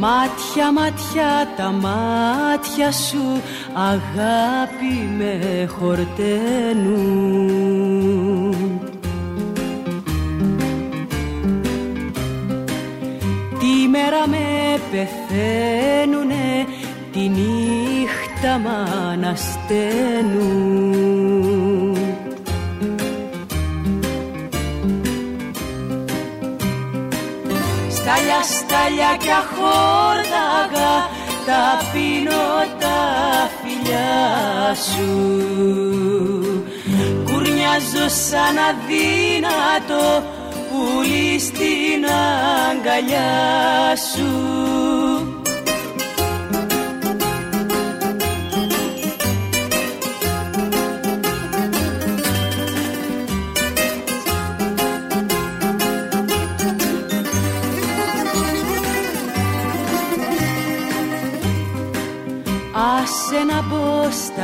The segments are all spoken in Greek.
Μάτια, μάτια, τα μάτια σου αγάπη με χορταίνουν πεθαίνουνε, τη νύχτα μ' ανασταίνουν Στάλια, στάλια κι αχόρταγα τα πίνω τα φιλιά σου. Κουρνιάζω σαν αδύνατο πουλί στην αγκαλιά σου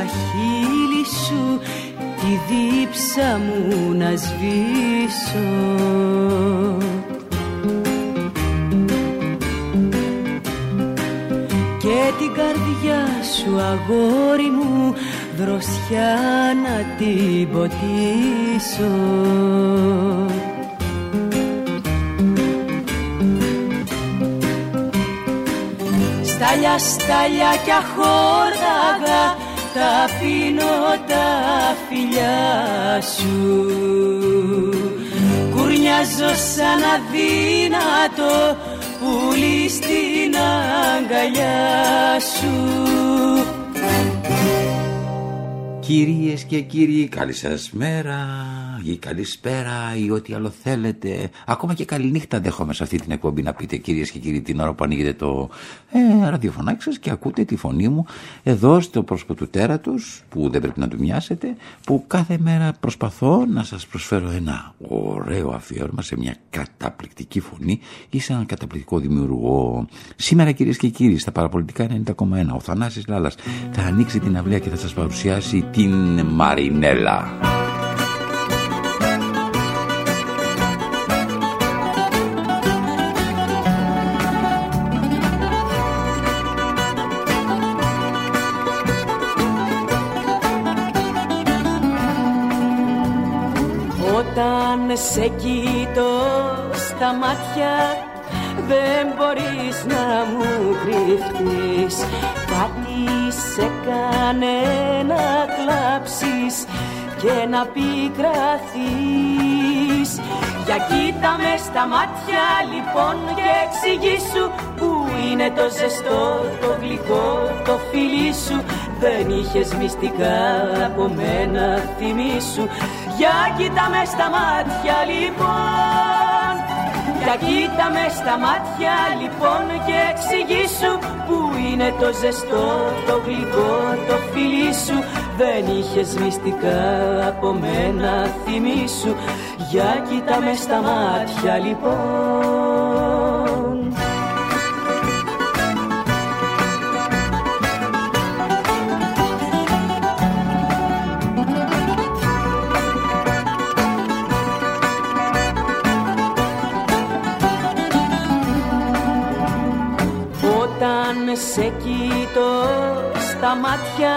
χείλη σου τη δίψα μου να σβήσω. Και την καρδιά σου αγόρι μου δροσιά να την ποτίσω. Στάλια, στάλια κι αχόρταγα τα πίνω τα φιλιά σου. Κουρνιάζω σαν αδύνατο πουλί στην αγκαλιά σου. Κυρίες και κύριοι, καλή σας μέρα ή καλησπέρα ή ό,τι άλλο θέλετε. Ακόμα και καληνύχτα δέχομαι σε αυτή την εκπομπή να πείτε κυρίες και κύριοι την ώρα που ανοίγετε το ε, ραδιοφωνάκι σας και ακούτε τη φωνή μου εδώ στο πρόσωπο του τέρατος που δεν πρέπει να του μοιάσετε που κάθε μέρα προσπαθώ να σας προσφέρω ένα ωραίο αφιέρωμα σε μια καταπληκτική φωνή ή σε έναν καταπληκτικό δημιουργό. Σήμερα κυρίες και κύριοι στα παραπολιτικά 90,1 ο Θανάσης Λάλας θα ανοίξει την αυλία και θα σας παρουσιάσει την Μαρινέλα. Μάτια. Δεν μπορείς να μου κρυφτείς. Κάτι σε κάνε να κλάψεις και να πικραθείς. Για κοίτα με στα μάτια λοιπόν και εξηγήσου Που είναι το ζεστό, το γλυκό, το φιλί σου. Δεν είχες μυστικά από μένα θυμίσου Για κοίτα με στα μάτια λοιπόν για κοίτα μες στα μάτια λοιπόν και εξηγήσου που είναι το ζεστό, το γλυκό, το φιλί σου. Δεν είχες μυστικά από μένα θυμίσου Για κοίτα μες στα μάτια λοιπόν σε κοιτώ στα μάτια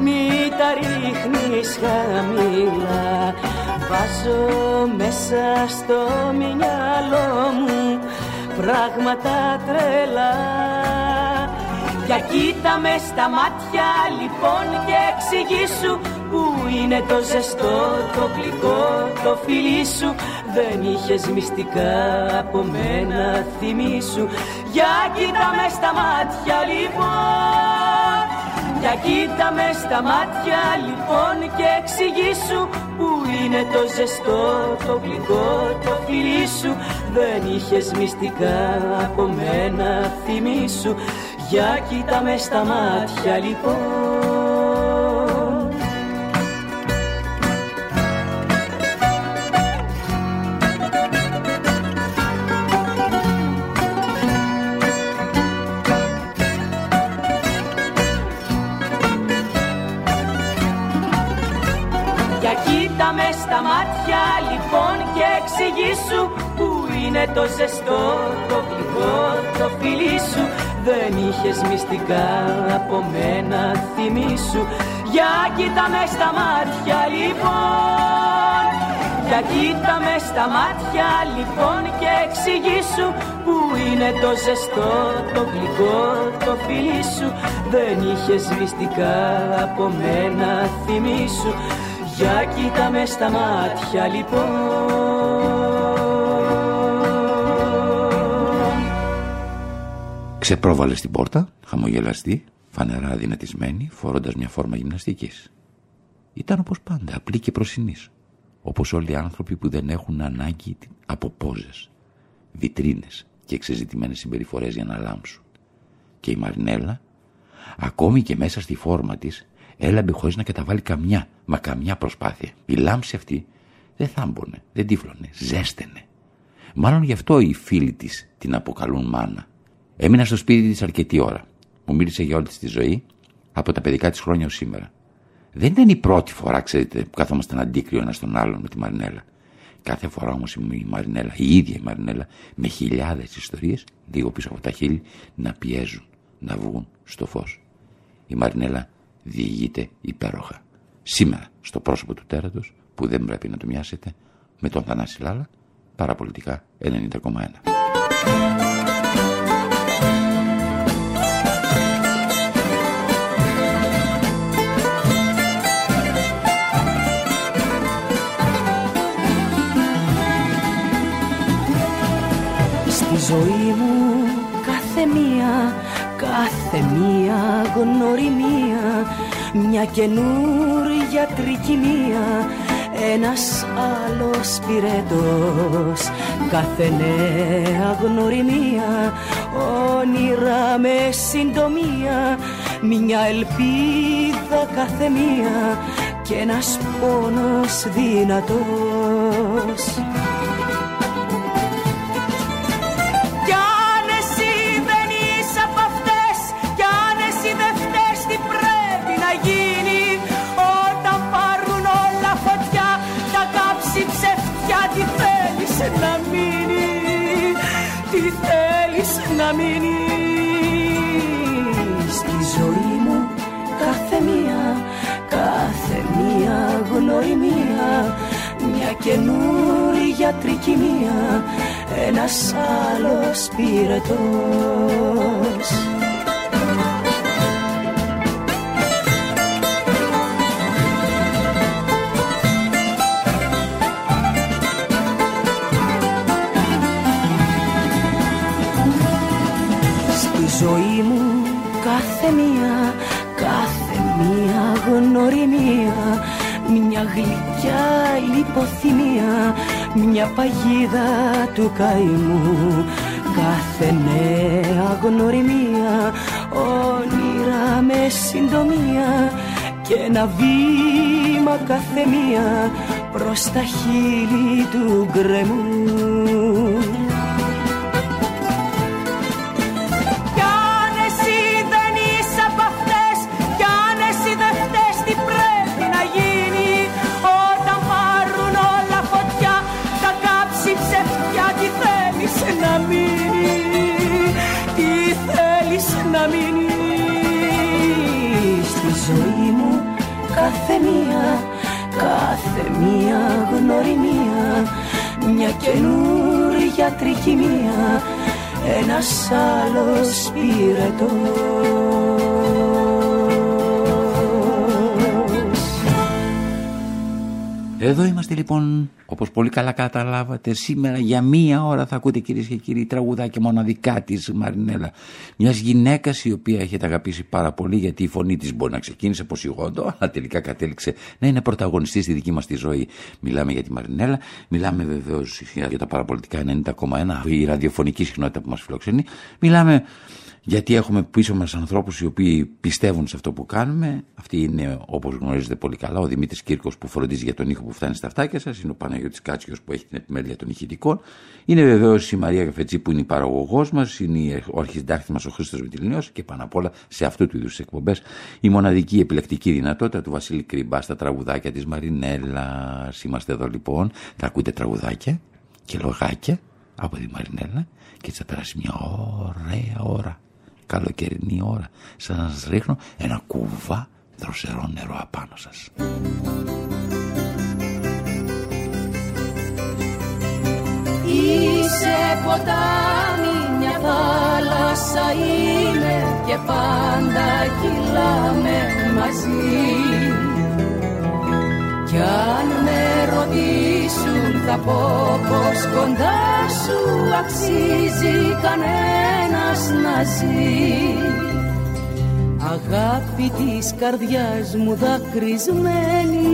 μη τα ρίχνεις χαμηλά. Βάζω μέσα στο μυαλό μου πράγματα τρελά. Για κοίτα με στα μάτια λοιπόν και εξηγήσου Πού είναι το ζεστό, το γλυκό, το φιλί σου Δεν είχες μυστικά από μένα θυμίσου Για κοίτα μες στα μάτια λοιπόν. Για κοίτα μες στα μάτια λοιπόν και εξηγήσου Πού είναι το ζεστό, το γλυκό, το φιλί σου. Δεν είχες μυστικά από μένα θυμίσου Για κοίτα μες στα μάτια λοιπόν το ζεστό, το γλυκό, το φιλί σου. Δεν είχες μυστικά από μένα θυμίσου Για κοίτα με στα μάτια λοιπόν. Για κοίτα με στα μάτια λοιπόν και εξηγήσου Πού είναι το ζεστό, το γλυκό, το φιλί σου. Δεν είχες μυστικά από μένα θυμίσου για κοίτα με στα μάτια λοιπόν Ξεπρόβαλε στην πόρτα, χαμογελαστή, φανερά δυνατισμένη, φορώντας μια φόρμα γυμναστικής. Ήταν όπως πάντα, απλή και προσινής. Όπως όλοι οι άνθρωποι που δεν έχουν ανάγκη από πόζες, βιτρίνες και εξεζητημένες συμπεριφορές για να λάμψουν. Και η Μαρινέλα, ακόμη και μέσα στη φόρμα της, έλαμπε χωρίς να καταβάλει καμιά, μα καμιά προσπάθεια. Η λάμψη αυτή δεν θάμπονε, δεν τύφλωνε, ζέστενε. Μάλλον γι' αυτό οι φίλοι της την αποκαλούν μάνα. Έμεινα στο σπίτι της αρκετή ώρα. Μου μίλησε για όλη της τη ζωή, από τα παιδικά της χρόνια ως σήμερα. Δεν ήταν η πρώτη φορά, ξέρετε, που καθόμασταν αντίκριο ένας στον άλλον με τη Μαρινέλα. Κάθε φορά όμως η Μαρινέλα, η ίδια η Μαρινέλα, με χιλιάδες ιστορίες, λίγο πίσω από τα χείλη, να πιέζουν, να βγουν στο φως. Η Μαρινέλα διηγείται υπέροχα. Σήμερα, στο πρόσωπο του τέρατος, που δεν πρέπει να το μοιάσετε, με τον Θανάση Λάλα, παραπολιτικά 90,1. Ζωή μου κάθε μία κάθε μία γνωριμία. Μια καινούρια τρικυμία ένας άλλος πυρετός κάθε νέα γνωριμία όνειρα με συντομία. Μια ελπίδα κάθε μία και ένας πόνος δυνατός να μείνει Στη ζωή μου. Κάθε μία Κάθε μία γνωριμία Μια καινούρια τρικυμία Ένας άλλος πυρετός μια γλυκιά λιποθυμία, μια παγίδα του καημού. Κάθε νέα γνωριμία όνειρα με συντομία και ένα βήμα καθεμία προς τα χείλη του γκρεμού κάθε μία γνωριμία μια καινούρια τρικυμία. Ένας άλλος πυρετός Εδώ είμαστε λοιπόν, όπως πολύ καλά καταλάβατε, σήμερα για μία ώρα θα ακούτε κυρίες και κύριοι τραγουδάκια μοναδικά της Μαρινέλα. Μιας γυναίκας η οποία έχετε αγαπήσει πάρα πολύ, γιατί η φωνή της μπορεί να ξεκίνησε από σιγόντο, αλλά τελικά κατέληξε να είναι πρωταγωνιστής στη δική μας τη ζωή. Μιλάμε για τη Μαρινέλα, μιλάμε βεβαίως για τα παραπολιτικά 90,1, η ραδιοφωνική συχνότητα που μας φιλοξενεί. Μιλάμε γιατί έχουμε πίσω μας ανθρώπους οι οποίοι πιστεύουν σε αυτό που κάνουμε. Αυτή είναι, όπως γνωρίζετε πολύ καλά, ο Δημήτρης Κύρκος που φροντίζει για τον ήχο που φτάνει στα αυτάκια σας, είναι ο Παναγιώτης Κάτσιος που έχει την επιμέλεια των ηχητικών, είναι βεβαίως η Μαρία Καφετζή που είναι η παραγωγός μας, είναι ο αρχισυντάκτης μας ο Χρήστος Βιτιλινιός και πάνω απ' όλα σε αυτού του είδους εκπομπές η μοναδική επιλεκτική δυνατότητα του Βασίλη Κρυμπά στα τραγουδάκια της Μαρινέλα. Είμαστε εδώ λοιπόν, θα ακούτε τραγουδάκια και λογάκια από τη Μαρινέλα και θα περάσει μια ωραία ώρα καλοκαιρινή ώρα σαν να σας ρίχνω ένα κουβά δροσερό νερό απάνω σας. Είσαι ποτάμι, μια θάλασσα είμαι και πάντα κυλάμε μαζί κι αν με ρωτήσουν θα πω πως κοντά σου αξίζει κανένας να ζει. Αγάπη της καρδιάς μου δακρυσμένη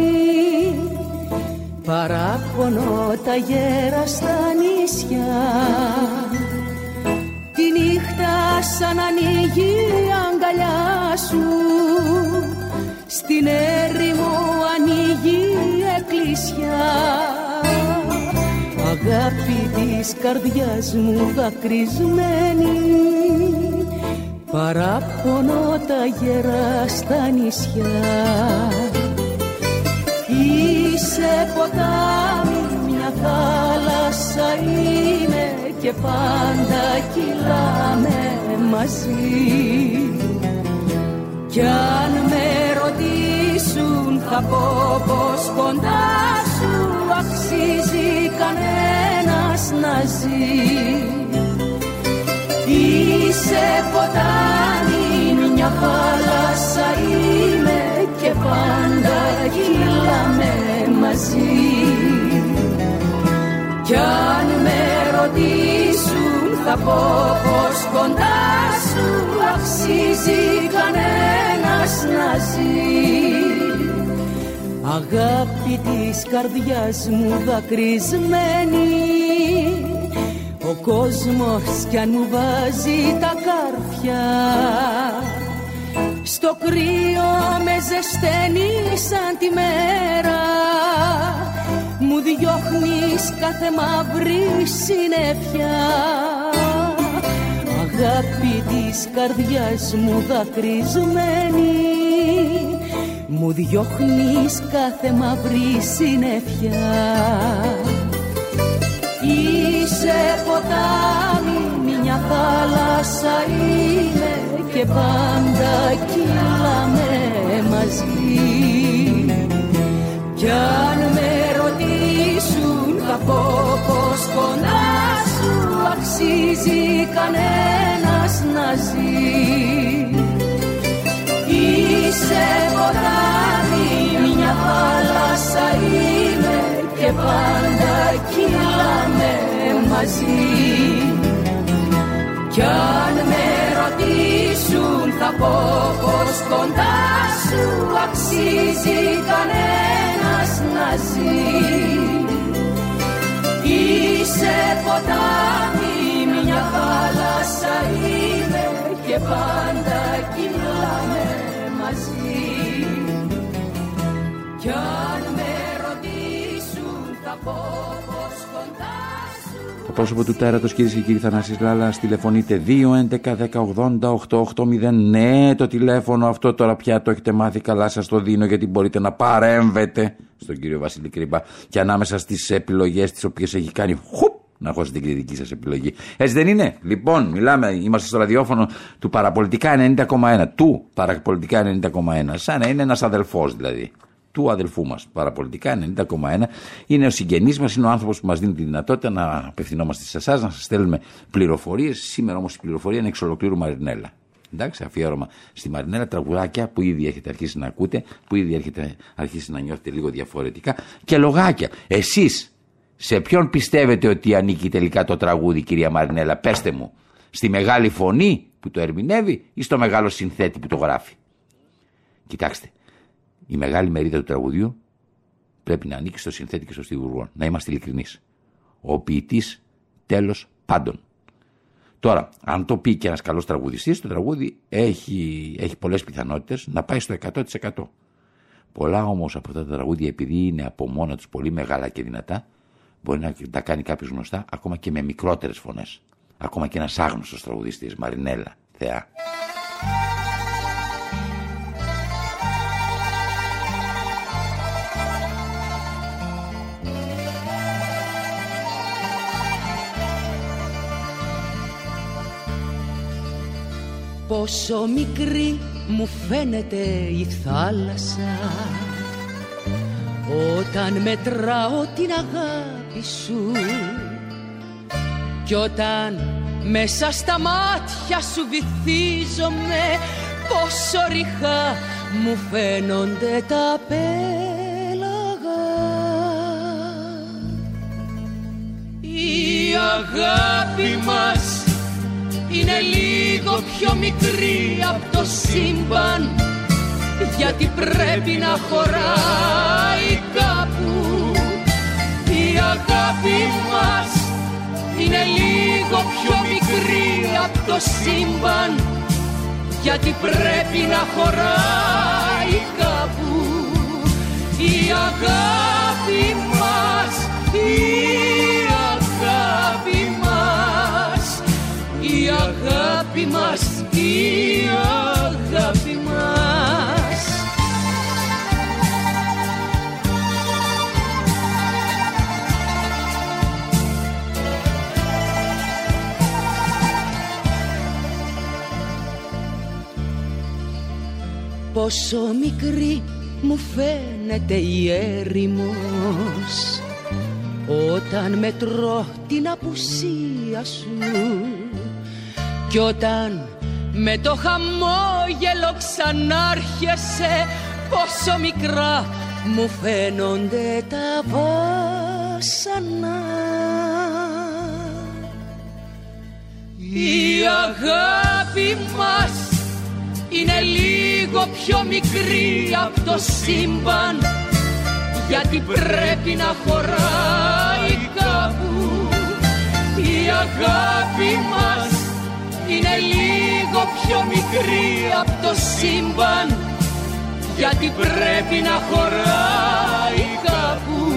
Παράπονο τα γέρα στα νησιά. Τη νύχτα σαν ανοίγει η αγκαλιά σου Στην έρημο ανοίγει η εκκλησιά Αγάπη της καρδιάς μου δακρυσμένη Παράπονο τα γερά στα νησιά. Είσαι ποτάμι, μια θάλασσα είναι Και πάντα κυλάμε μαζί. Κι αν με ρωτήσουν θα πω πως κοντάς σου αξίζει κανένας να ζει. Είσαι ποτάμι, μια θάλασσα είμαι και πάντα κυλάμε μαζί. Κι αν με ρωτήσουν θα πω πως κοντά σου αξίζει κανένας να ζει Αγάπη της καρδιάς μου δακρυσμένη Ο κόσμος κι αν μου βάζει τα κάρφια. Στο κρύο με ζεσταίνει σαν τη μέρα Μου διώχνεις κάθε μαύρη συννεφιά Αγάπη της καρδιάς μου δακρυσμένη μου διώχνεις κάθε μαύρη συννεφιά. Είσαι ποτάμι, μια θάλασσα είναι και πάντα κυλάμε μαζί. Κι αν με ρωτήσουν θα πω πως κοντά σου αξίζει κανένας να ζει Είσαι ποτάμι, μια θάλασσα είμαι και πάντα κυλάμε μαζί. Κι αν με ρωτήσουν θα πω πως κοντά σου αξίζει κανένας να ζει. Είσαι ποτάμι, μια θάλασσα είμαι και πάντα μαζί. Κι αν με ρωτήσουν θα πω πως το πρόσωπο του τέρατος κυρίες και κύριοι Θανάσης Λάλλας τηλεφωνείτε 2-11-10-80-880 Ναι το τηλέφωνο αυτό τώρα πια το έχετε μάθει καλά σας το δίνω γιατί μπορείτε να παρέμβετε στον κύριο Βασίλη Κρύπα και ανάμεσα στις επιλογές τις οποίες έχει κάνει να χώσετε την δική σας επιλογή. Έτσι δεν είναι; Λοιπόν, μιλάμε, είμαστε στο ραδιόφωνο του Παραπολιτικά 90,1. Του Παραπολιτικά 90,1. Σαν να είναι ένας αδελφός δηλαδή του αδελφού μας. Παραπολιτικά 90,1 είναι ο συγγενής μας, είναι ο άνθρωπος που μας δίνει τη δυνατότητα να απευθυνόμαστε σε εσάς, να σας στέλνουμε πληροφορίες. Σήμερα όμως η πληροφορία είναι εξ ολοκλήρου Μαρινέλα. Εντάξει, αφιέρωμα στη Μαρινέλα, τραγουδάκια που ήδη έχετε αρχίσει να ακούτε, που ήδη έχετε αρχίσει να νιώθετε λίγο διαφορετικά και λογάκια. Εσείς, σε ποιον πιστεύετε ότι ανήκει τελικά το τραγούδι, κυρία Μαρινέλα, πέστε μου. Στη μεγάλη φωνή που το ερμηνεύει ή στο μεγάλο συνθέτη που το γράφει; Κοιτάξτε, η μεγάλη μερίδα του τραγουδιού πρέπει να ανήκει στο συνθέτη και στο στιβουργό. Να είμαστε ειλικρινείς. Ο ποιητής τέλος πάντων. Τώρα, αν το πει και ένας καλός τραγουδιστής, το τραγούδι έχει, έχει πολλές πιθανότητες να πάει στο 100%. Πολλά όμως από αυτά τα τραγούδια, επειδή είναι από μόνα τους πολύ μεγάλα και δυνατά, μπορεί να τα κάνει κάποιος γνωστά ακόμα και με μικρότερες φωνές. Ακόμα και ένας άγνωστος τραγουδιστής, Μαρινέλα, θεά. Πόσο μικρή μου φαίνεται η θάλασσα Όταν μετράω την αγάπη σου Κι όταν μέσα στα μάτια σου βυθίζομαι Πόσο ριχά μου φαίνονται τα πέλαγα. Η αγάπη μας είναι λίγο πιο μικρή από το σύμπαν γιατί πρέπει να χωράει κάπου. Η αγάπη μας είναι λίγο πιο μικρή από το σύμπαν. Γιατί πρέπει να χωράει κάπου. Η αγάπη μας η αγάπη μας η αγάπη μας, η αγάπη Πόσο μικρή μου φαίνεται η έρημος. Όταν μετρώ την απουσία σου κι όταν με το χαμόγελο ξανάρχεσαι Πόσο μικρά μου φαίνονται τα βάσανα. Η αγάπη μας είναι λίγο πιο μικρή από το σύμπαν γιατί πρέπει να χωράει κάπου. Η αγάπη μας είναι λίγο πιο μικρή από το σύμπαν γιατί πρέπει να χωράει κάπου.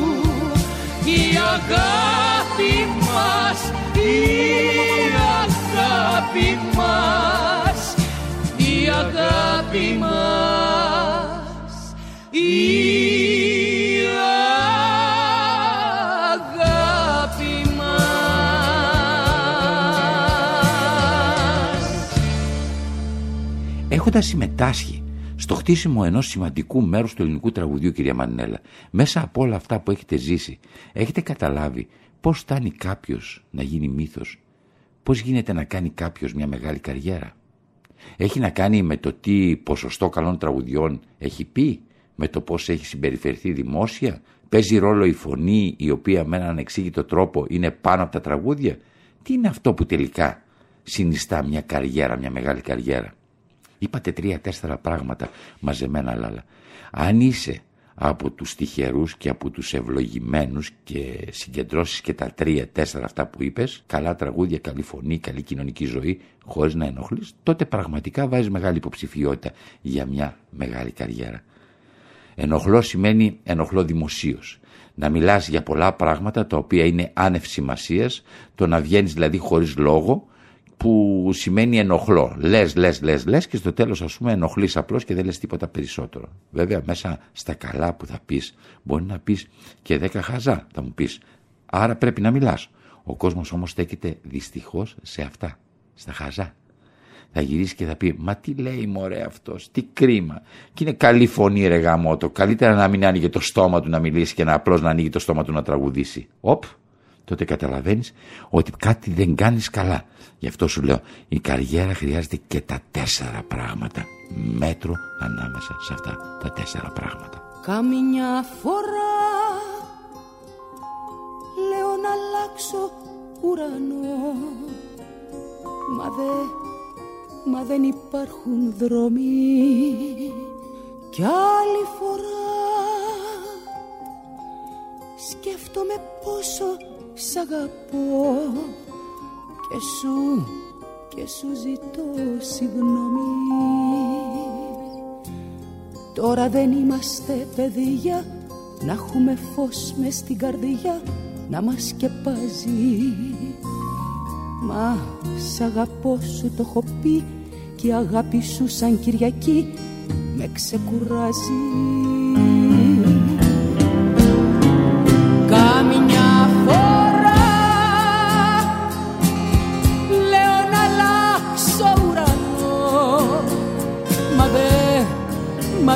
Η αγάπη μας, η αγάπη μας, η αγάπη μας, η αγάπη Έχοντας συμμετάσχει στο χτίσιμο ενός σημαντικού μέρους του ελληνικού τραγουδιού, κυρία Μανέλα, μέσα από όλα αυτά που έχετε ζήσει, έχετε καταλάβει πώς φτάνει κάποιος να γίνει μύθος, πώς γίνεται να κάνει κάποιος μια μεγάλη καριέρα; Έχει να κάνει με το τι ποσοστό καλών τραγουδιών έχει πει, με το πώς έχει συμπεριφερθεί δημόσια, παίζει ρόλο η φωνή η οποία με έναν ανεξήγητο τρόπο είναι πάνω από τα τραγούδια. Τι είναι αυτό που τελικά συνιστά μια καριέρα, μια μεγάλη καριέρα; Είπατε τρία-τέσσερα πράγματα μαζεμένα αλλά αν είσαι από τους τυχερούς και από τους ευλογημένους και συγκεντρώσεις και τα τρία-τέσσερα αυτά που είπες, καλά τραγούδια, καλή φωνή, καλή κοινωνική ζωή, χωρίς να ενοχλείς, τότε πραγματικά βάζεις μεγάλη υποψηφιότητα για μια μεγάλη καριέρα. Ενοχλώ σημαίνει ενοχλώ δημοσίως. Να μιλάς για πολλά πράγματα τα οποία είναι άνευ σημασίας, το να βγαίνεις δηλαδή χωρίς λόγο, που σημαίνει ενοχλώ. Λες, λες, λες, λες και στο τέλος ας πούμε ενοχλείς απλώς και δεν λες τίποτα περισσότερο. Βέβαια μέσα στα καλά που θα πεις μπορεί να πεις και δέκα χαζά θα μου πεις. Άρα πρέπει να μιλάς. Ο κόσμος όμως στέκεται δυστυχώς σε αυτά, στα χαζά. Θα γυρίσει και θα πει Μα τι λέει μωρέ αυτός, τι κρίμα. Και είναι καλή φωνή ρε γαμότο. Καλύτερα να μην άνοιγε το στόμα του να μιλήσει και να απλώς να ανοίγει το στόμα του να τραγουδήσει. Οπ, τότε καταλαβαίνεις ότι κάτι δεν κάνεις καλά. Γι' αυτό σου λέω η καριέρα χρειάζεται και τα τέσσερα πράγματα. Μέτρο ανάμεσα σε αυτά τα τέσσερα πράγματα. Καμιά φορά λέω να αλλάξω ουρανό Μα, δε, μα δεν υπάρχουν δρόμοι Κι άλλη φορά σκέφτομαι πόσο σ' αγαπώ και σου, και σου ζητώ συγγνώμη. Τώρα δεν είμαστε παιδιά να έχουμε φως μες στην καρδιά να μας σκεπάζει. Μα σ' αγαπώ σου το έχω πει και η αγάπη σου σαν Κυριακή με ξεκουράζει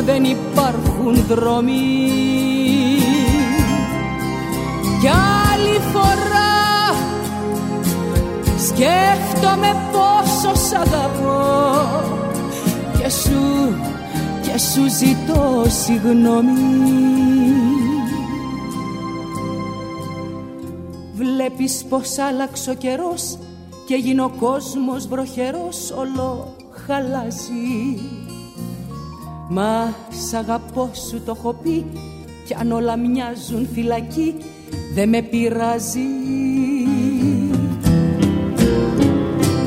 δεν υπάρχουν δρόμοι. Κι άλλη φορά σκέφτομαι πόσο σ' αγαπώ. Και σου, και σου ζητώ συγγνώμη. Βλέπεις πως άλλαξε ο καιρός και γίνει ο κόσμος βροχερός όλο χαλάζει Μα σ' αγαπώ σου το έχω πει Κι αν όλα μοιάζουν φυλακή Δεν με πειράζει.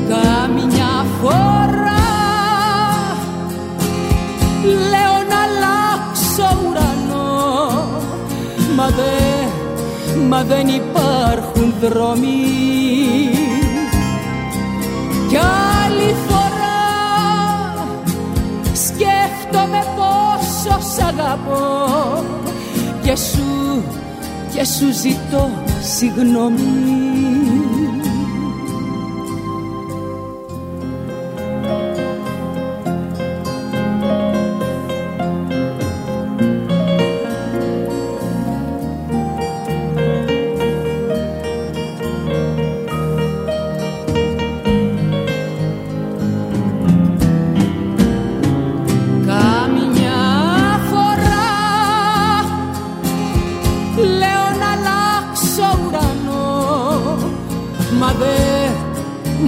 Καμιά φορά Λέω να αλλάξω ουρανό. Μα, δε, μα δεν υπάρχουν δρόμοι. Κι σ' αγαπώ. Και σου, και σου ζητώ συγγνώμη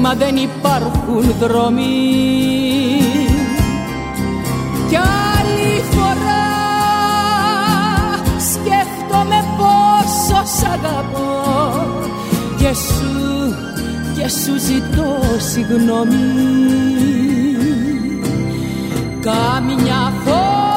μα δεν υπάρχουν δρόμοι. Κι άλλη φορά σκέφτομαι πόσο σ' αγαπώ. Και σου, και σου ζητώ συγγνώμη. Κάμια φορά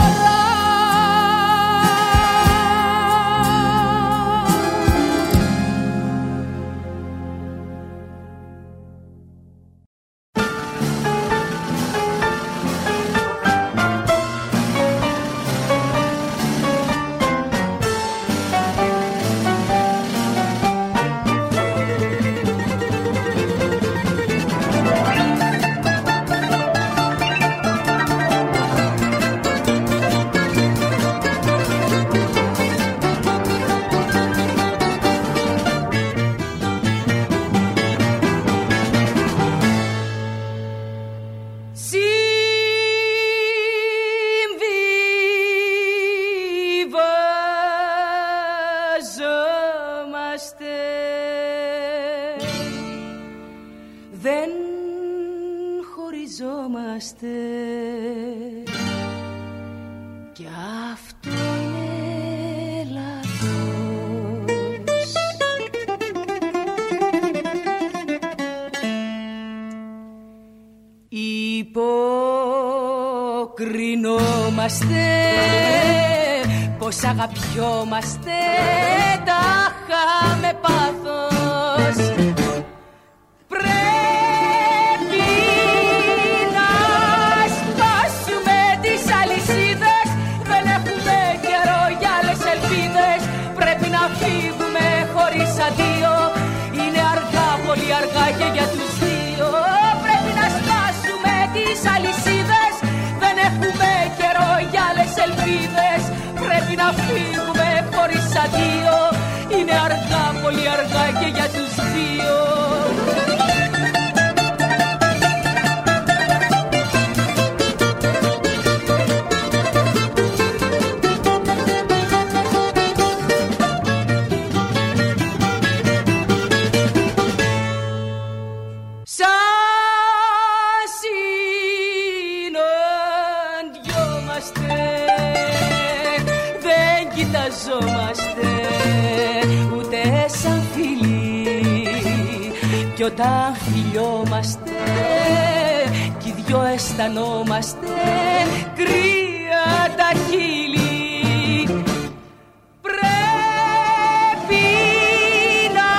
Υποκρινόμαστε πως αγαπιόμαστε. Τα χάμε πάθος όταν φιλιόμαστε κι οι δυο αισθανόμαστε κρύα τα χείλη. Πρέπει να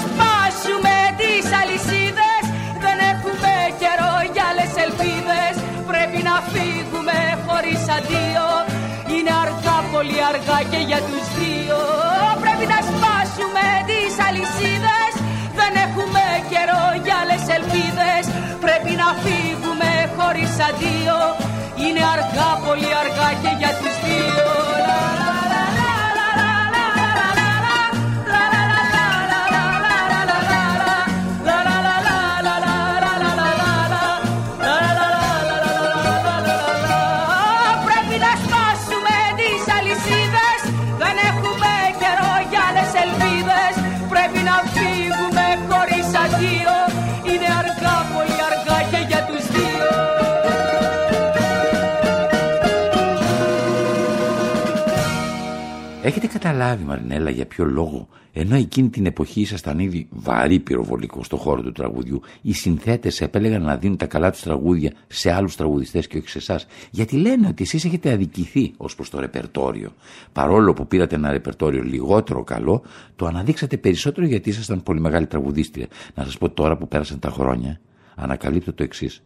σπάσουμε τις αλυσίδες. Δεν έχουμε καιρό για άλλες ελπίδες. Πρέπει να φύγουμε χωρίς αντίο. Είναι αργά, πολύ αργά και για τους αντίο Είναι αργά, πολύ αργά και για τους δύο Έχετε καταλάβει Μαρινέλα για ποιο λόγο ενώ εκείνη την εποχή ήσασταν ήδη βαρύ πυροβολικό στο χώρο του τραγουδιού οι συνθέτες επέλεγαν να δίνουν τα καλά τους τραγούδια σε άλλους τραγουδιστές και όχι σε εσάς; γιατί λένε ότι εσείς έχετε αδικηθεί ως προς το ρεπερτόριο παρόλο που πήρατε ένα ρεπερτόριο λιγότερο καλό το αναδείξατε περισσότερο γιατί ήσασταν πολύ μεγάλη τραγουδίστρια να σας πω τώρα που πέρασαν τα χρόνια ανακαλύπτω το εξής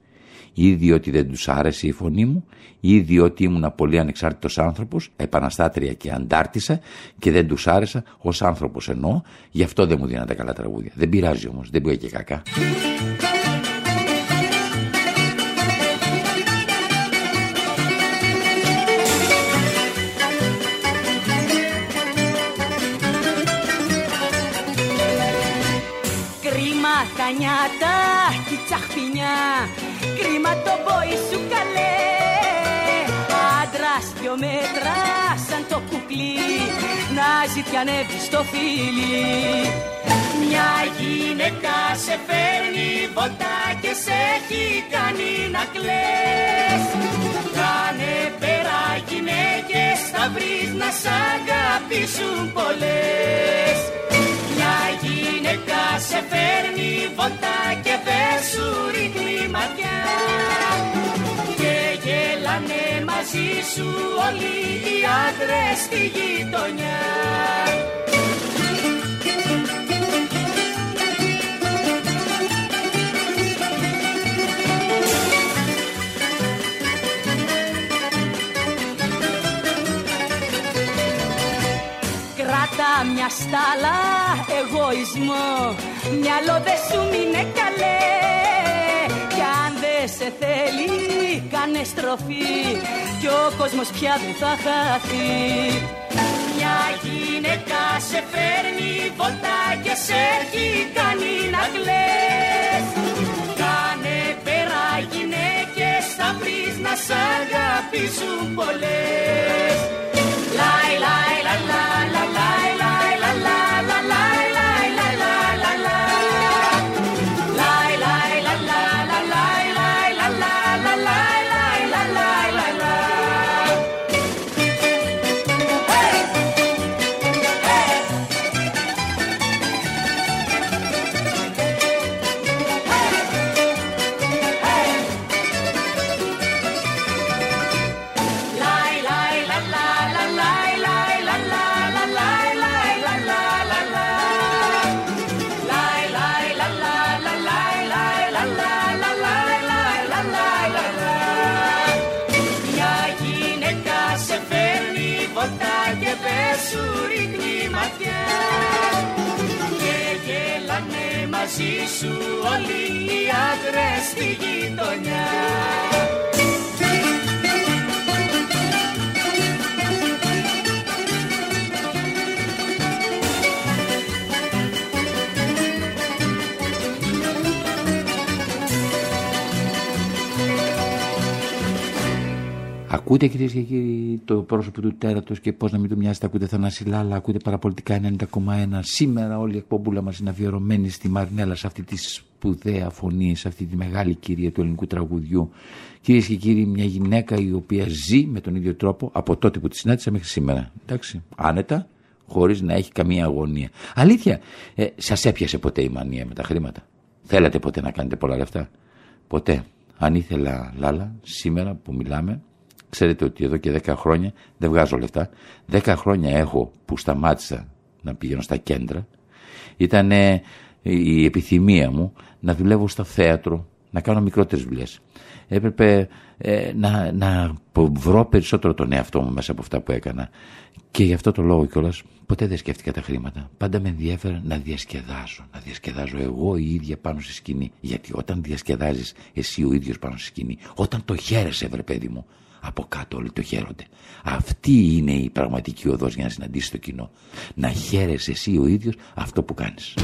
ή διότι δεν τους άρεσε η φωνή μου ή διότι ήμουν πολύ ανεξάρτητος άνθρωπος, επαναστάτρια και αντάρτησα και δεν τους άρεσα ως άνθρωπος εννοώ, γι' αυτό δεν μου δίνατε καλά τραγούδια. Δεν πειράζει όμως, δεν μπορεί και κακά. Κρίμα τα νιάτα και τσαχπινιά Κρίμα το μπόι σου καλέ. Άντρας δυο μέτρα σαν το κουκλί Να ζητιανεύει στο φίλι. Μια γυναίκα σε φέρνει βολτά και σε έχει κάνει να κλαις. Κάνε πέρα γυναίκες θα βρεις να σ' αγαπήσουν πολλές. Μια γυναίκα σε φέρνει βολτά και δεν σου ρίχνει ματιά Και γέλανε μαζί σου όλοι οι άντρες στη γειτονιά μια στάλα εγωισμό Μυαλό δε σου μείνε καλέ. Κι αν δεν σε θέλει κάνε στροφή Κι ο κόσμος πια δεν θα χαθεί. Μια γυναίκα σε φέρνει βολτά Και σε έχει κάνει να κλαις Κάνε πέρα γυναίκες θα βρεις να σ' αγαπήσουν πολλές. Λάι, λάι, λα, λα, λα, λάι, Ακούτε κυρίες και κύριοι το πρόσωπο του τέρατος και πώς να μην του μοιάζετε. Ακούτε Θανάση Λάλα, ακούτε παραπολιτικά 90,1. Σήμερα όλη η εκπομπούλα μας είναι αφιερωμένη στη Μαρνέλα, σε αυτή τη σπουδαία φωνή, σε αυτή τη μεγάλη κυρία του ελληνικού τραγουδιού. Κυρίες και κύριοι, μια γυναίκα η οποία ζει με τον ίδιο τρόπο από τότε που τη συνάντησα μέχρι σήμερα. Εντάξει, άνετα, χωρίς να έχει καμία αγωνία. Αλήθεια, ε, σας έπιασε ποτέ η μανία με τα χρήματα; Θέλατε ποτέ να κάνετε πολλά λεφτά; Ποτέ. Αν ήθελα, Λάλα, σήμερα που μιλάμε, Ξέρετε ότι εδώ και 10 χρόνια δεν βγάζω λεφτά. 10 χρόνια έχω που σταμάτησα να πηγαίνω στα κέντρα. Ήταν η επιθυμία μου να δουλεύω στο θέατρο, να κάνω μικρότερες δουλειές. Έπρεπε ε, να, να βρω περισσότερο τον εαυτό μου μέσα από αυτά που έκανα. Και γι' αυτό το λόγο κιόλας ποτέ δεν σκέφτηκα τα χρήματα. Πάντα με ενδιαφέρε να διασκεδάζω. Να διασκεδάζω εγώ η ίδια πάνω στη σκηνή. Γιατί όταν διασκεδάζεις εσύ ο ίδιος πάνω στη σκηνή, όταν το χαίρεσαι, βρε παιδί μου, από κάτω όλοι το χαίρονται. Αυτή είναι η πραγματική οδός για να συναντήσεις το κοινό. Να χαίρεσαι εσύ ο ίδιος αυτό που κάνεις.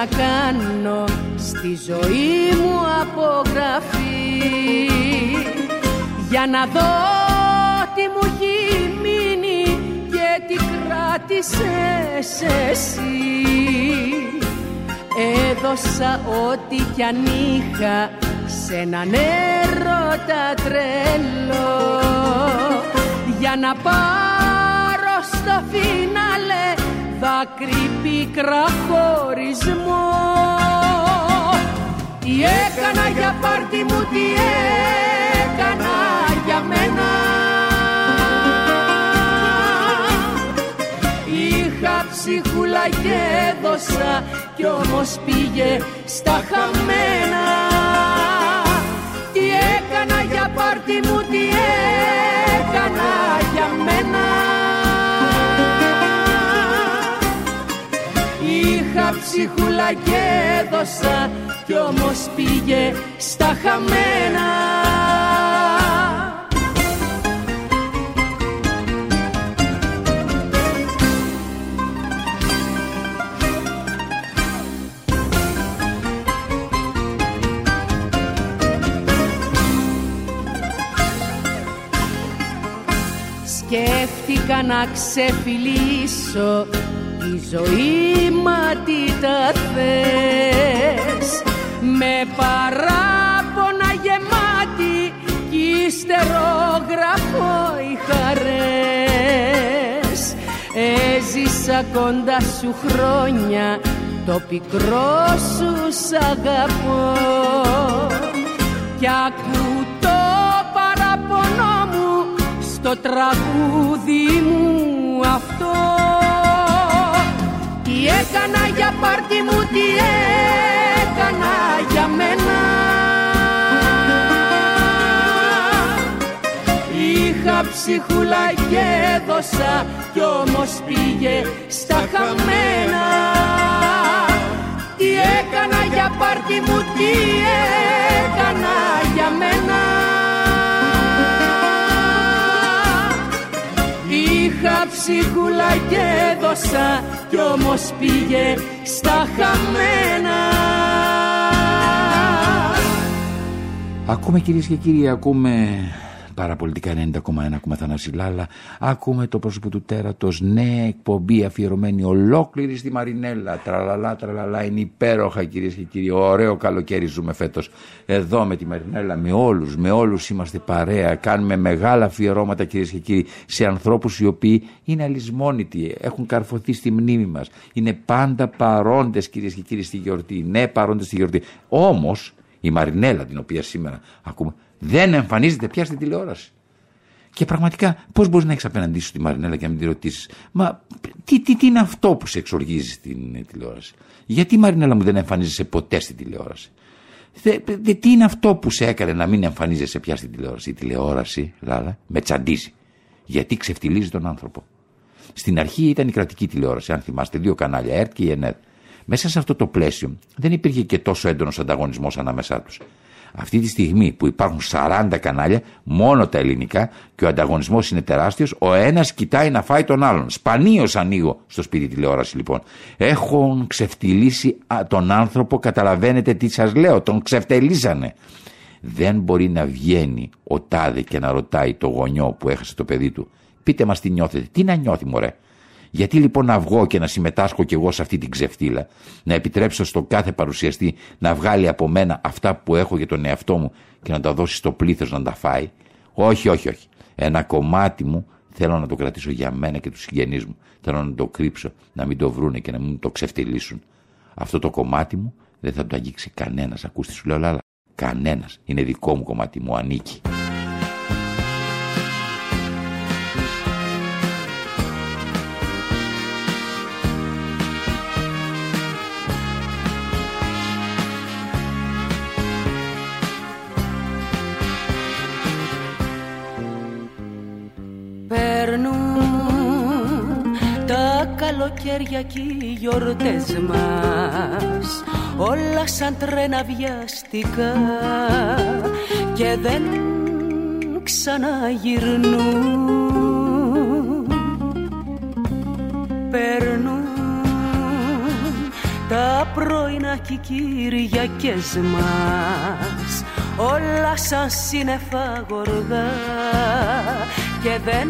Να κάνω στη ζωή μου απογραφή. Για να δω τι μου έχει μείνει και τι κράτησες εσύ. Έδωσα ό,τι κι αν είχα σε έναν έρωτα τρελό. Για να πάρω στο φινάλε δάκρυ πίκρα χωρισμό. Τι έκανα για πάρτι μου, τι έκανα για μένα. Είχα ψυχούλα και έδωσα κι όμως πήγε στα χαμένα. Τι έκανα για πάρτι μου, τι έκανα ψυχούλα και έδωσα κι όμως πήγε στα χαμένα. Σκέφτηκα να ξεφυλίσω η ζωή μα τι τα θες. Με παράπονα γεμάτη κι ύστερο γραφώ οι χαρές. Έζησα κοντά σου χρόνια το πικρό σου σ' αγαπώ. Κι ακού το παραπονό μου στο τραγούδι μου αυτό τι έκανα για πάρτι μου, τι έκανα για μένα. Είχα ψυχούλα και έδωσα κι όμως πήγε στα χαμένα. Τι έκανα για πάρτι μου, τι έκανα για μένα Είχα ψυχούλα και έδωσα κι όμως πήγε στα χαμένα. Ακούμε κυρίες και κύριοι, ακούμε παραπολιτικά 90,1 ακούμε Θανάση Λάλα. Ακούμε το πρόσωπο του τέρατος νέα εκπομπή αφιερωμένη ολόκληρη στη Μαρινέλα. Τραλαλά τραλαλά είναι υπέροχα κυρίες και κύριοι. Ωραίο καλοκαίρι ζούμε φέτος. Εδώ με τη Μαρινέλα με όλους με όλους είμαστε παρέα. Κάνουμε μεγάλα αφιερώματα κυρίες και κύριοι σε ανθρώπους οι οποίοι είναι αλυσμόνητοι έχουν καρφωθεί στη μνήμη μας. Είναι πάντα παρόντες κυρίες και κύριοι στη γιορτή. Ναι παρόντες στη γιορτή. Όμως η Μαρινέλα την οποία σήμερα ακούμε δεν εμφανίζεται πια στην τηλεόραση. Και πραγματικά, πώς μπορείς να έχεις απέναντί σου τη Μαρινέλα και να μην τη ρωτήσεις, Μα τι, τι, τι είναι αυτό που σε εξοργίζει στην ε, τηλεόραση; Γιατί η Μαρινέλα μου δεν εμφανίζεσαι ποτέ στην τηλεόραση; Δε, δε, τι είναι αυτό που σε έκανε να μην εμφανίζεσαι πια στην τηλεόραση; Η τηλεόραση, Λάλα, με τσαντίζει. Γιατί ξεφτιλίζει τον άνθρωπο. Στην αρχή ήταν η κρατική τηλεόραση, αν θυμάστε, δύο κανάλια, ΕΡΤ και η ΕΝΕΡ. Μέσα σε αυτό το πλαίσιο δεν υπήρχε και τόσο έντονος ανταγωνισμός ανάμεσά τους. Αυτή τη στιγμή που υπάρχουν 40 κανάλια, μόνο τα ελληνικά και ο ανταγωνισμός είναι τεράστιος, ο ένας κοιτάει να φάει τον άλλον. Σπανίως ανοίγω στο σπίτι τηλεόραση λοιπόν. Έχουν ξεφτυλίσει τον άνθρωπο, καταλαβαίνετε τι σας λέω, τον ξεφτελίσανε. Δεν μπορεί να βγαίνει ο τάδε και να ρωτάει το γονιό που έχασε το παιδί του. Πείτε μας τι νιώθετε. Τι να νιώθει, μωρέ; Γιατί λοιπόν να βγω και να συμμετάσχω κι εγώ σε αυτή την ξεφτύλα, να επιτρέψω στον κάθε παρουσιαστή να βγάλει από μένα αυτά που έχω για τον εαυτό μου και να τα δώσει στο πλήθος να τα φάει; Όχι, όχι, όχι. Ένα κομμάτι μου θέλω να το κρατήσω για μένα και τους συγγενείς μου. Θέλω να το κρύψω, να μην το βρούνε και να μην το ξεφτυλίσουν. Αυτό το κομμάτι μου δεν θα το αγγίξει κανένας. Ακούστε, σου λέω, αλλά κανένας. Είναι δικό μου κομμάτι, μου ανήκει. Καλοκαίρια και οι γιορτές μας όλα σαν τρένα βιαστικά και δεν ξαναγυρνούν. Περνούν τα πρωινά και οι Κυριακές μας όλα σαν σύννεφα γοργά και δεν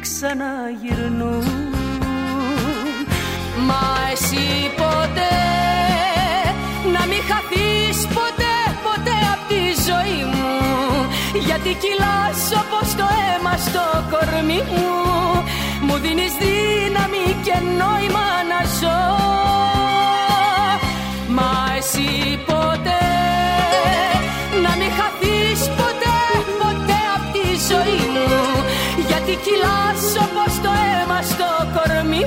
ξαναγυρνούν Μα εσύ ποτέ να μην χαθείς ποτέ ποτέ απ' τη ζωή μου. Γιατί κυλάς όπως το αίμα στο κορμί μου. Μου δίνεις δύναμη και νόημα να ζω. Μα εσύ ποτέ Γιατί κυλάς όπως το αίμα στο κορμί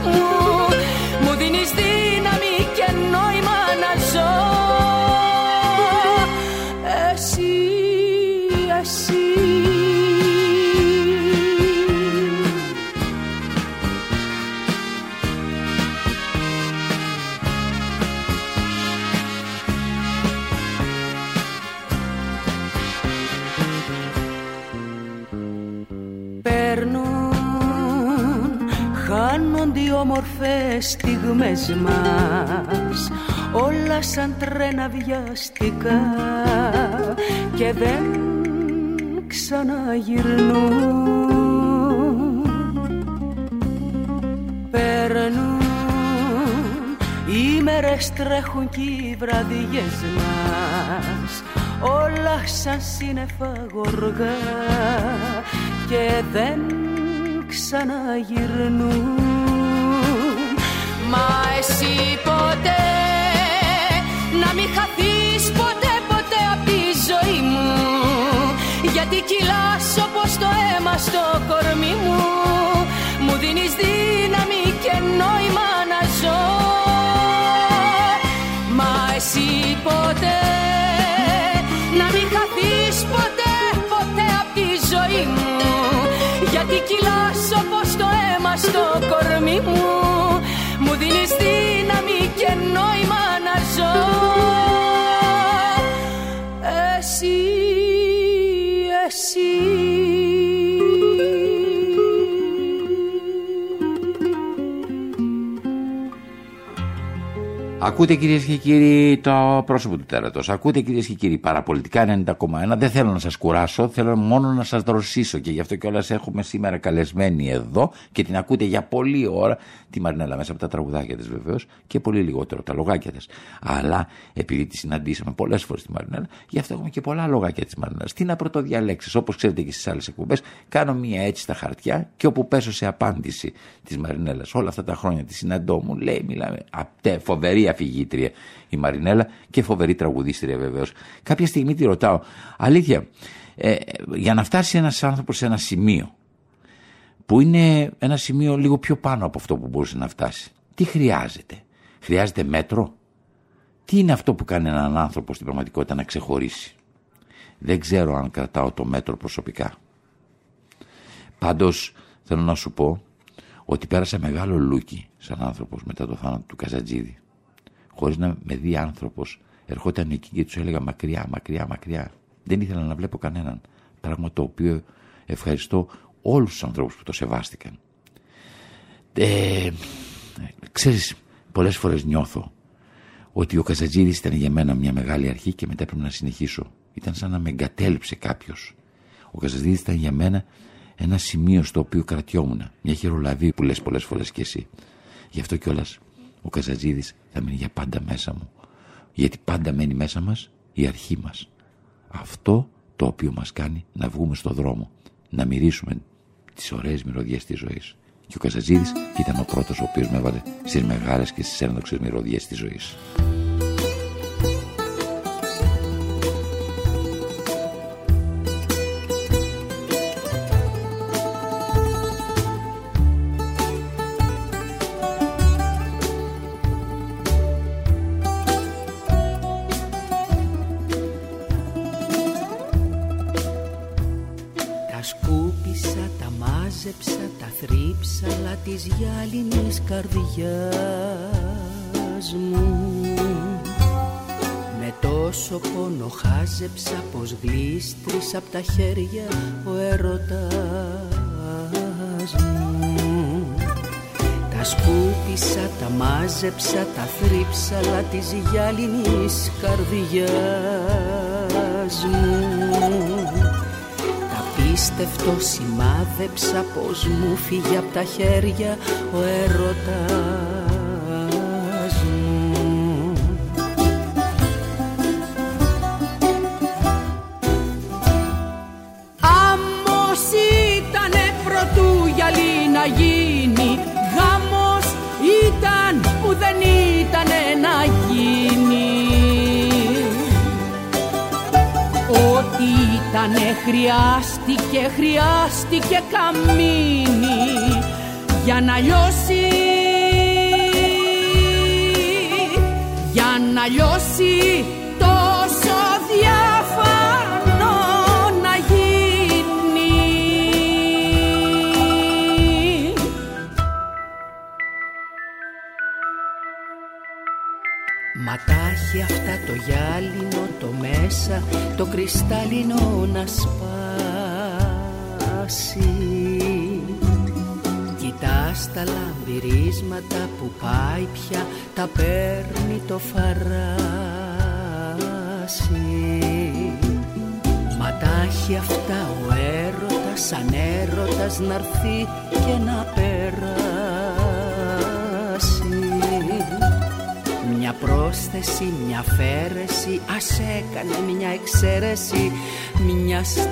μου δίνεις δύναμη και νόημα να ζω όμορφες στιγμές μας. Όλα σαν τρένα βιαστικά και δεν ξαναγυρνούν. Περνούν οι μέρες τρέχουν κι οι βραδιές μας. Όλα σαν σύννεφα γοργά και δεν ξαναγυρνούν κυλάς όπως το αίμα στο κορμί μου. Μου δίνεις δύναμη Ακούτε κυρίες και κύριοι το πρόσωπο του τέρατος. Ακούτε κυρίες και κύριοι παραπολιτικά 90,1. Δεν θέλω να σας κουράσω, θέλω μόνο να σας δροσίσω και γι' αυτό κιόλας έχουμε σήμερα καλεσμένη εδώ και την ακούτε για πολλή ώρα τη Μαρινέλα μέσα από τα τραγουδάκια της βεβαίως και πολύ λιγότερο τα λογάκια της. Αλλά επειδή τη συναντήσαμε πολλές φορές τη Μαρινέλα, γι' αυτό έχουμε και πολλά λογάκια της Μαρινέλας. Τι να πρωτοδιαλέξεις, όπως ξέρετε και στις άλλες εκπομπές, κάνω μία έτσι στα χαρτιά και όπου πέσω σε απάντηση της Μαρινέλας όλα αυτά τα χρόνια τη συναντώ μου, λέει, μιλάμε, απτέ, φοβερή αφηγήτρια η Μαρινέλα και φοβερή τραγουδίστρια βεβαίως. Κάποια στιγμή τη ρωτάω, αλήθεια, ε, για να φτάσει ένας άνθρωπος σε ένα σημείο που είναι ένα σημείο λίγο πιο πάνω από αυτό που μπορούσε να φτάσει. Τι χρειάζεται; Χρειάζεται μέτρο; Τι είναι αυτό που κάνει έναν άνθρωπο στην πραγματικότητα να ξεχωρίσει; Δεν ξέρω αν κρατάω το μέτρο προσωπικά. Πάντως θέλω να σου πω ότι πέρασα μεγάλο λούκι σαν άνθρωπος μετά το θάνατο του Καζατζίδη. Χωρίς να με δει άνθρωπος ερχόταν εκεί και τους έλεγα μακριά, μακριά, μακριά. Δεν ήθελα να βλέπω κανέναν. Πράγμα το οποίο ευχαριστώ όλους τους ανθρώπους που το σεβάστηκαν. Ε, ξέρεις, πολλές φορές νιώθω ότι ο Καζατζίδης ήταν για μένα μια μεγάλη αρχή και μετά πρέπει να συνεχίσω. Ήταν σαν να με εγκατέλειψε κάποιος. Ο Καζατζίδης ήταν για μένα ένα σημείο στο οποίο κρατιόμουν. Μια χειρολαβή που λες πολλές φορές κι εσύ. Γι' αυτό κιόλας ο Καζατζίδης θα μείνει για πάντα μέσα μου. Γιατί πάντα μένει μέσα μας η αρχή μας. Αυτό το οποίο μας κάνει να βγούμε στο δρόμο. Να μυρίσουμε τις ωραίες μυρωδιές της ζωής. Και ο Καζατζίδης ήταν ο πρώτος ο οποίος με έβαλε στις μεγάλες και στις ένδοξες μυρωδιές της ζωής. Γλίστρεις απ' τα χέρια ο έρωτας μου. Τα σκούπισα, τα μάζεψα, τα θρύψαλα της γυάλινης καρδιάς μου. Απίστευτο σημάδεψα πως μου φύγει από τα χέρια ο έρωτας Ό,τι ήτανε χρειάστηκε και χρειάστηκε καμίνι για να λιώσει. Για να λιώσει τόσο διαφανό Ματάχει αυτά το γυάλινο το μέσα το κρυστάλλινο να σπάει Κοιτάς τα λαμπυρίσματα που πάει πια Τα παίρνει το φαράσι. Μα τα έχει αυτά ο έρωτας Σαν έρωτας να'ρθεί και να περάσει Μια πρόσθεση, μια φέρεση Ας έκανε μια εξαίρεση Μια στάση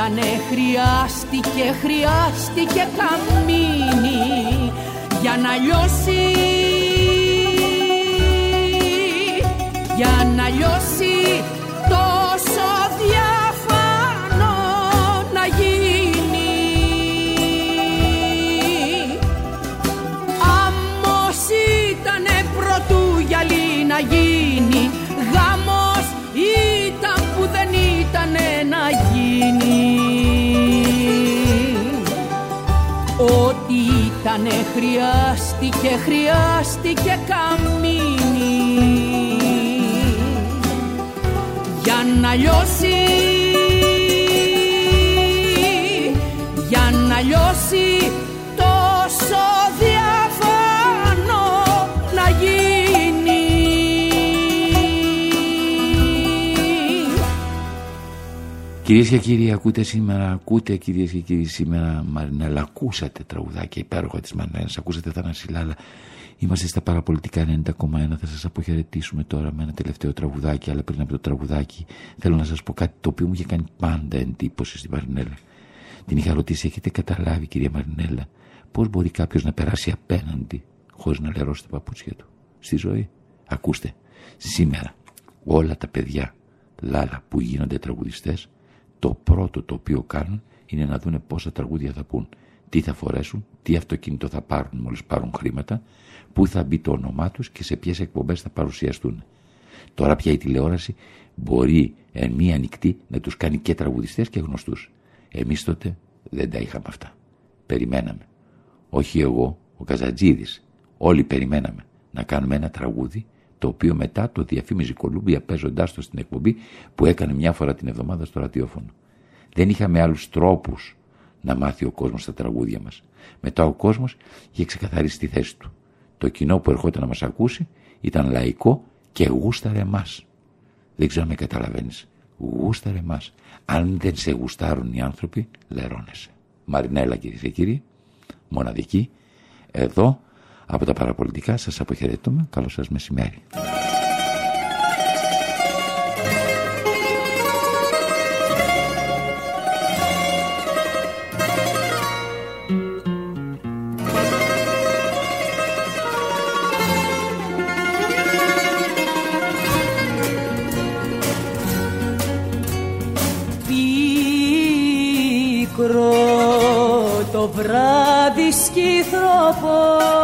ήτανε χρειάστηκε, χρειάστηκε καμίνι Για να λιώσει. Για να λιώσει χρειάστηκε, χρειάστηκε καμίνι για να λιώσει Κυρίες και κύριοι, ακούτε σήμερα, ακούτε κυρίες και κύριοι σήμερα Μαρινέλα. Ακούσατε τραγουδάκια υπέροχα της Μαρινέλα. Ακούσατε Θανασιλάλα. Είμαστε στα παραπολιτικά 90,1. Θα σας αποχαιρετήσουμε τώρα με ένα τελευταίο τραγουδάκι. Αλλά πριν από το τραγουδάκι, θέλω να σας πω κάτι το οποίο μου είχε κάνει πάντα εντύπωση στην Μαρινέλα. Την είχα ρωτήσει, έχετε καταλάβει, κυρία Μαρινέλα, πώς μπορεί κάποιος να περάσει απέναντι χωρίς να λερώσει τα παπούτσια του στη ζωή; Ακούστε, σήμερα όλα τα παιδιά λάλα που γίνονται τραγουδιστές το πρώτο το οποίο κάνουν είναι να δούνε πόσα τραγούδια θα πούν, τι θα φορέσουν, τι αυτοκίνητο θα πάρουν μόλις πάρουν χρήματα, πού θα μπει το όνομά τους και σε ποιες εκπομπές θα παρουσιαστούν. Τώρα πια η τηλεόραση μπορεί εν μία ανοιχτή να τους κάνει και τραγουδιστές και γνωστούς. Εμείς τότε δεν τα είχαμε αυτά. Περιμέναμε. Όχι εγώ, ο Καζατζίδης. Όλοι περιμέναμε να κάνουμε ένα τραγούδι το οποίο μετά το διαφήμιζε η Κολούμπια παίζοντάς το στην εκπομπή που έκανε μια φορά την εβδομάδα στο ραδιόφωνο. Δεν είχαμε άλλους τρόπους να μάθει ο κόσμος τα τραγούδια μας. Μετά ο κόσμος είχε ξεκαθαρίσει τη θέση του. Το κοινό που ερχόταν να μας ακούσει ήταν λαϊκό και γούσταρε εμά. Δεν ξέρω αν με καταλαβαίνεις. Γούσταρε εμά. Αν δεν σε γουστάρουν οι άνθρωποι, λερώνεσαι. Μαρινέλα κυρίες και κύριοι, μοναδική, εδώ από τα παραπολιτικά σας αποχαιρετούμε. Καλό σας μεσημέρι. το βράδυ σκυθροπό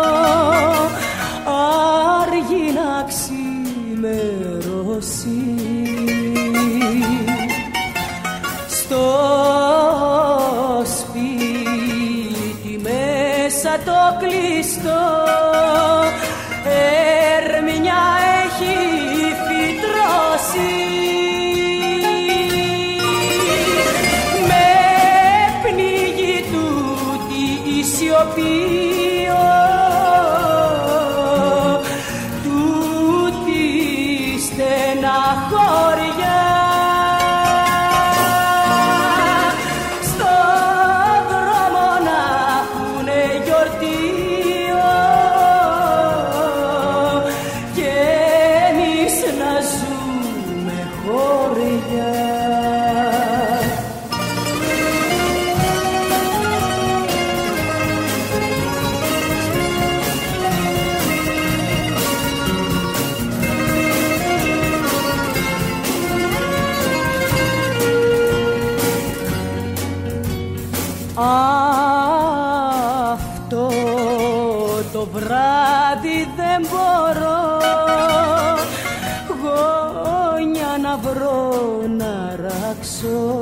να